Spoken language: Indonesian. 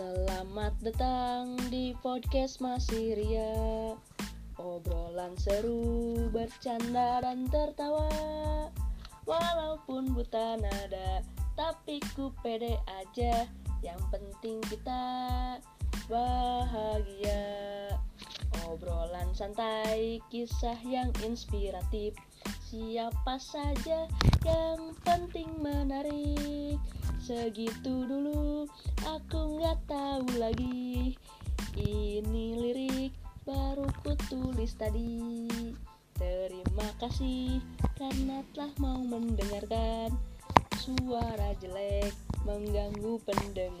Selamat datang di podcast Masih Ria. Obrolan seru, bercanda dan tertawa. Walaupun buta nada, tapi ku pede aja. Yang penting kita bahagia. Obrolan santai, kisah yang inspiratif. Siapa saja yang penting menarik. Segitu dulu aku tahu lagi. Ini lirik baru ku tulis tadi. Terima kasih karena telah mau mendengarkan. Suara jelek mengganggu pendengaran